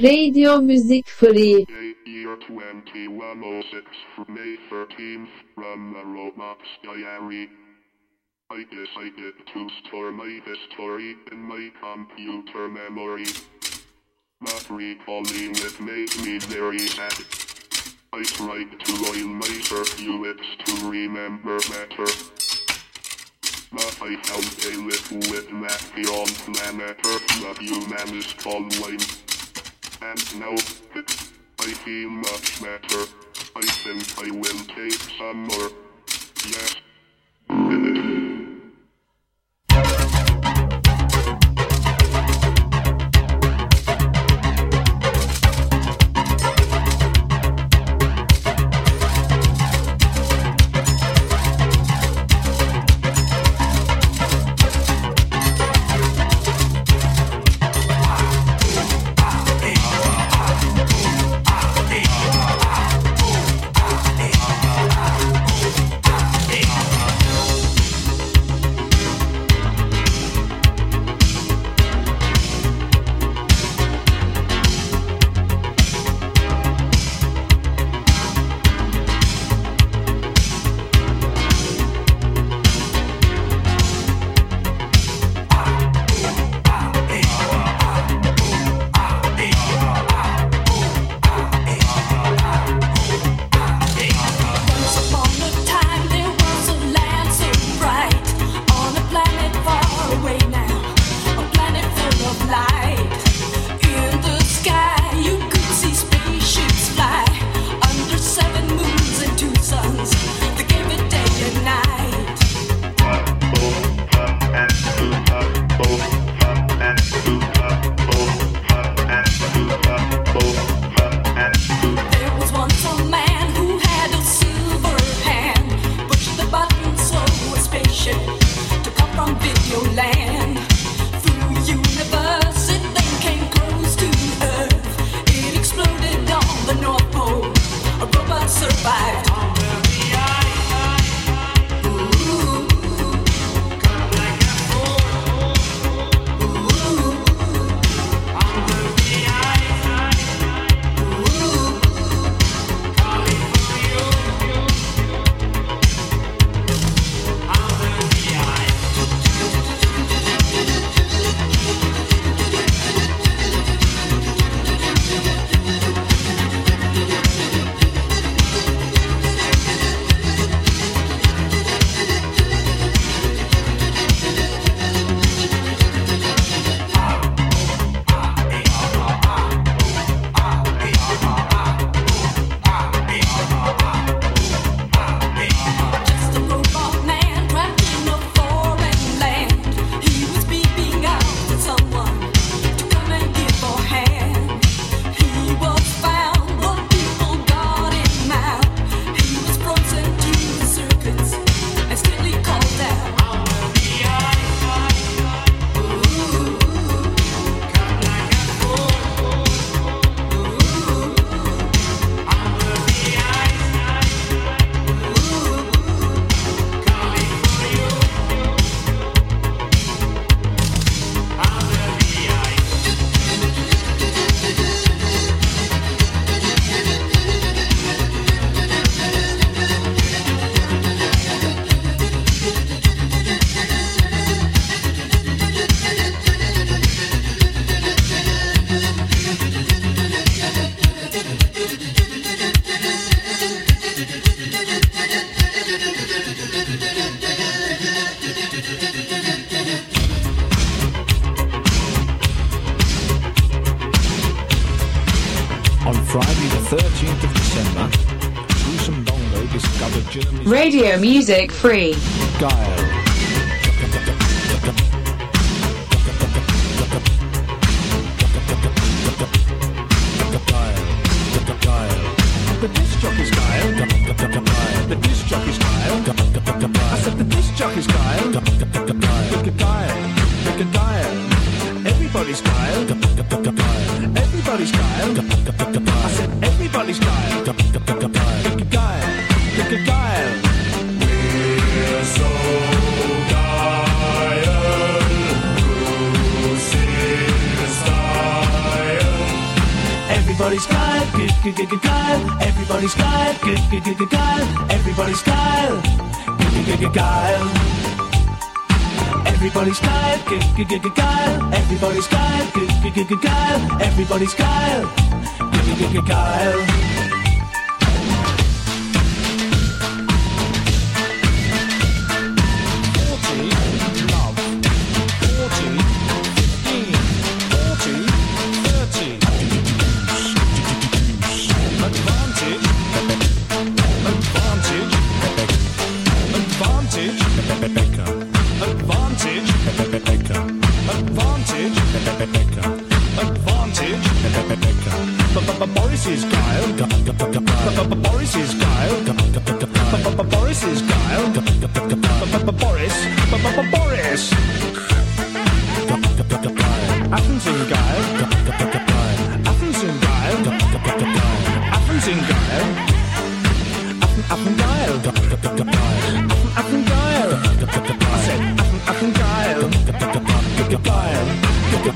Radio Music Free. Year 2106 from May 13th from the Robots Diary. I decided to store my history in my computer memory. But recalling it made me very sad. I tried to oil my circuits to remember better. But I found a liquid that beyond planet Earth the humans call wine. And now, I feel much better. I think I will take some more. Yes. Music Free. geil. The disc jockey's geil. The disc jockey's geil. I said the disc jockey's geil. Ge ge ge. Everybody's ge ge ge ge geil. Everybody's ge ge ge ge geil. Everybody's ge ge ge ge geil. Everybody's ge ge ge ge geil. Everybody's ge ge ge ge geil.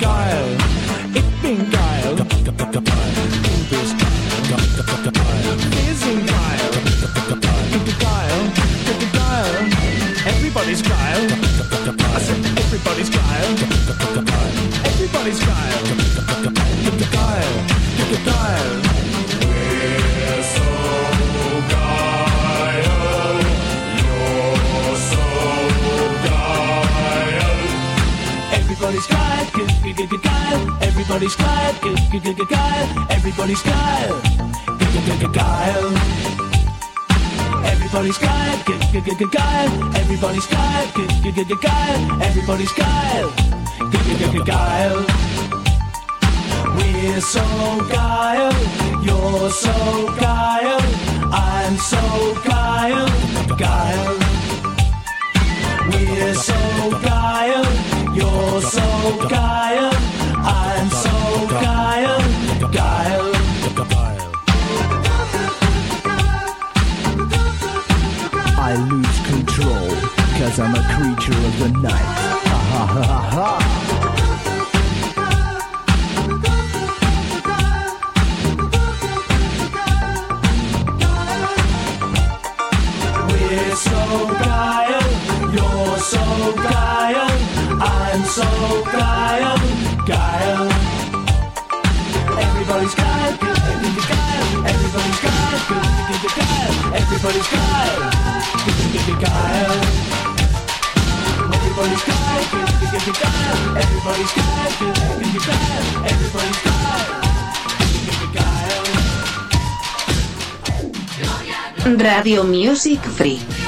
Geil. Everybody's ge ge. Everybody's ge ge. Everybody's ge ge. Everybody's ge ge. Everybody's ge geil. We're so geil, you're so geil, I'm so geil, geil. We're so geil, you're so geil, I'm so geil, geil. I lose control, cause I'm a creature of the night. Ha ha ha ha ha. We're so geil, you're so geil, I'm so geil, geil. Everybody's geil, geil. Everybody's geil, geil, geil. Everybody's geil, geil, geil. Everybody's geil, geil, geil. Everybody's geil, geil. Everybody's geil. Radio Music Free.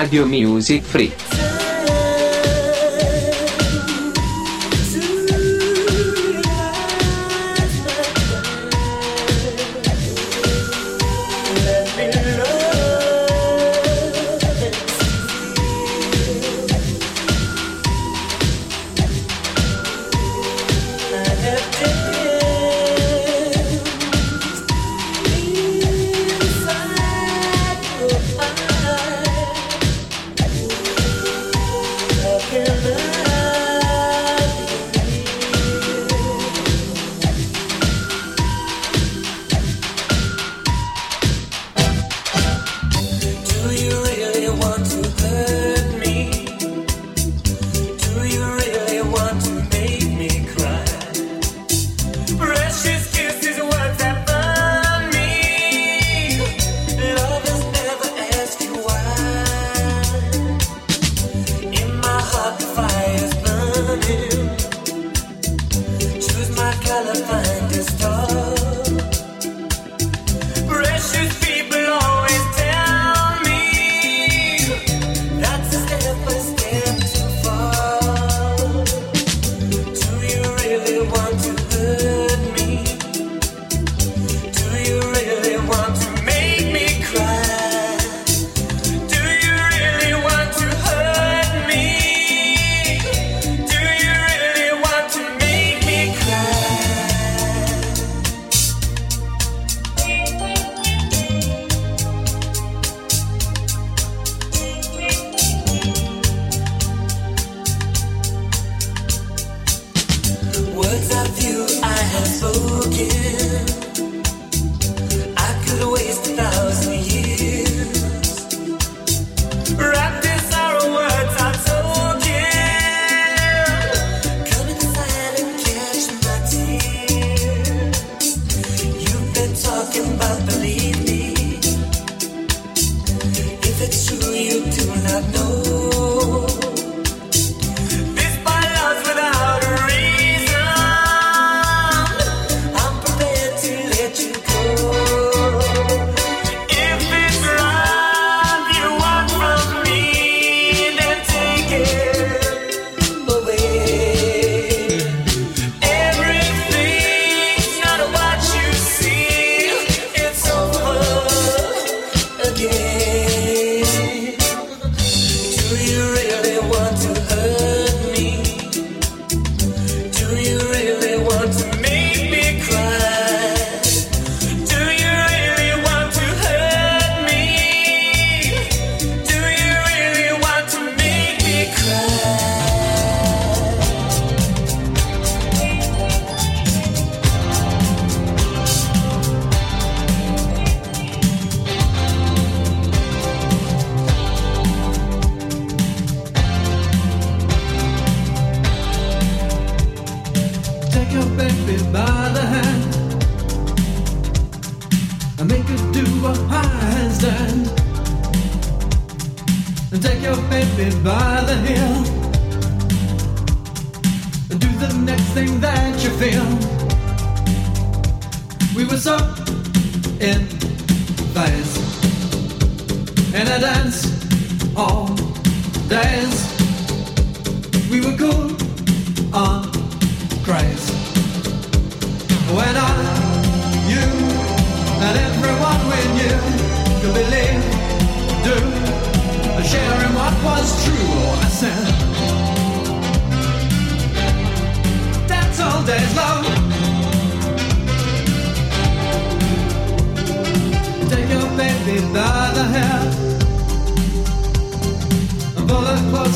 Radio Music Free.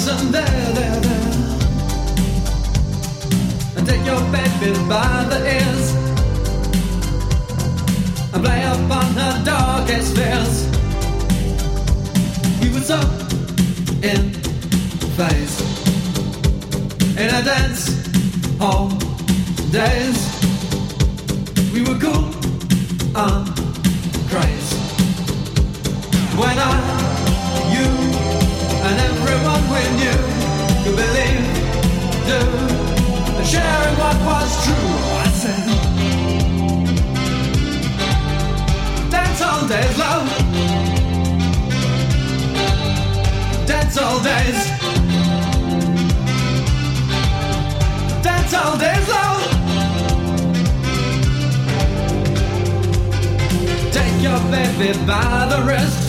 And there, there, there. And take your baby by the ears and play upon her darkest fears. We was so in phase in a dance hall days. We were cool and crazy when I. all days. Dance all days long. Take your baby by the wrist,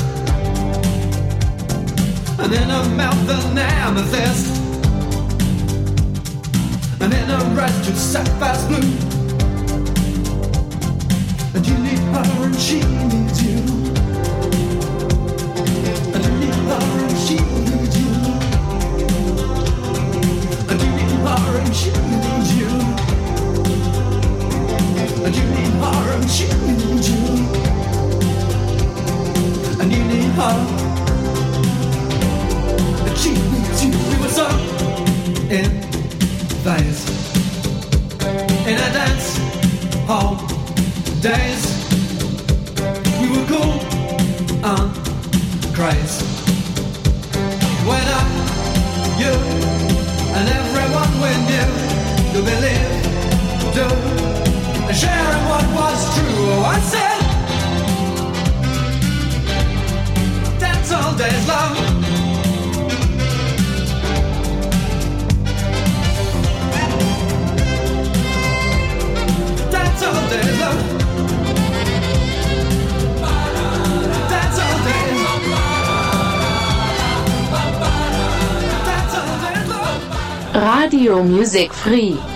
and in her mouth an amethyst, and in her red to sapphire's blue. And you need her and she needs you. And you need her and she needs you. orange Radio Music Free.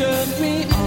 turned me on.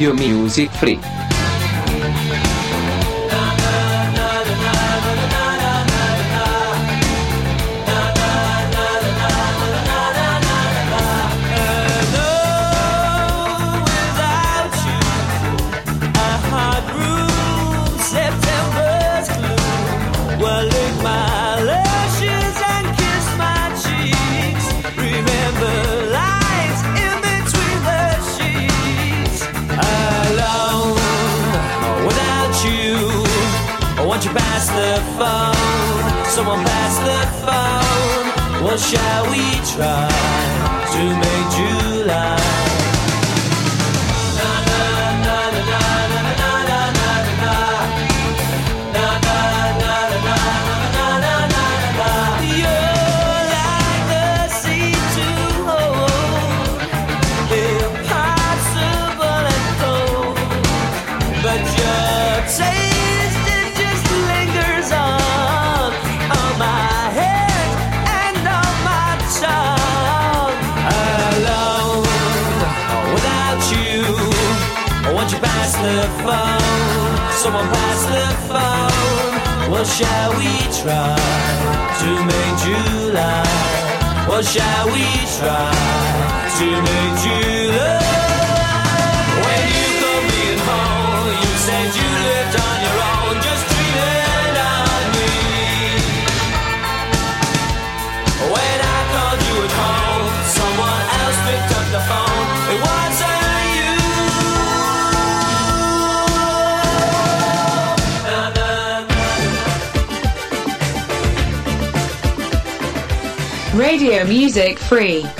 Radio Music Free. Someone pass the phone. What shall we try to make July? What shall we try to make July? Radio Music Free.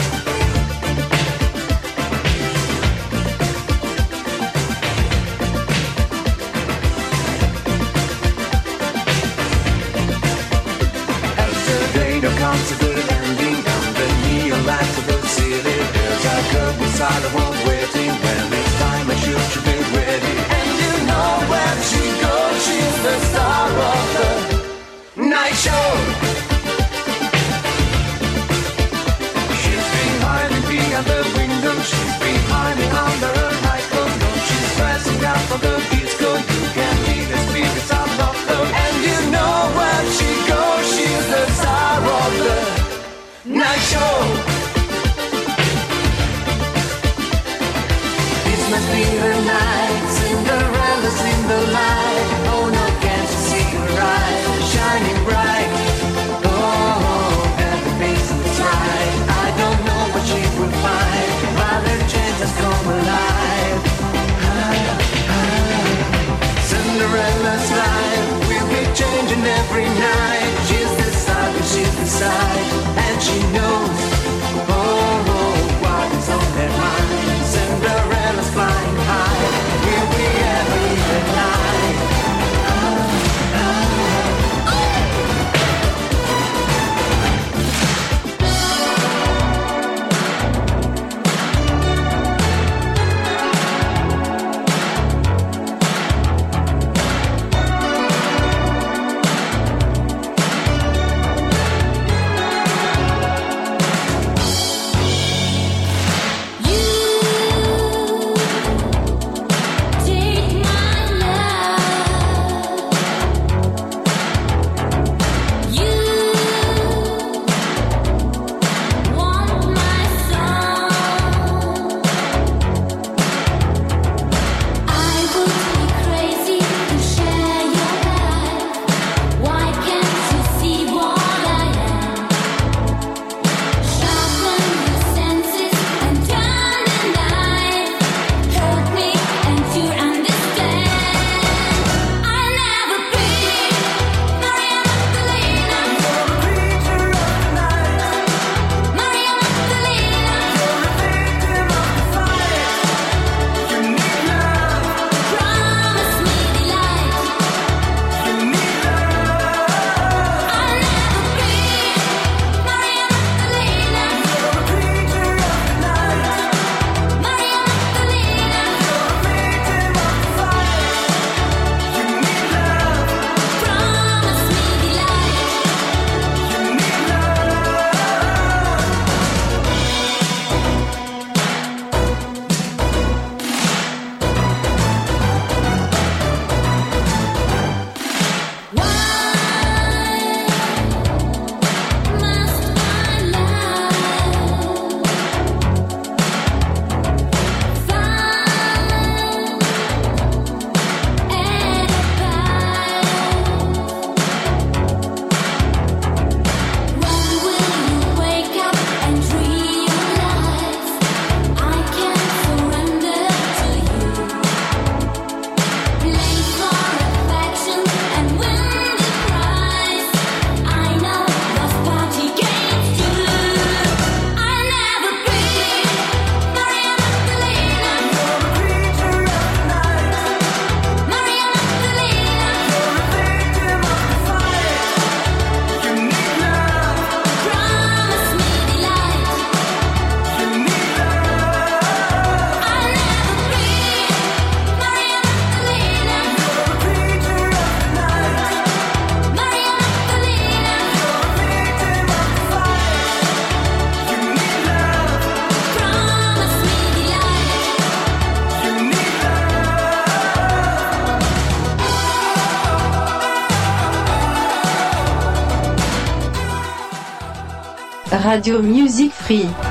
Radio Music Free.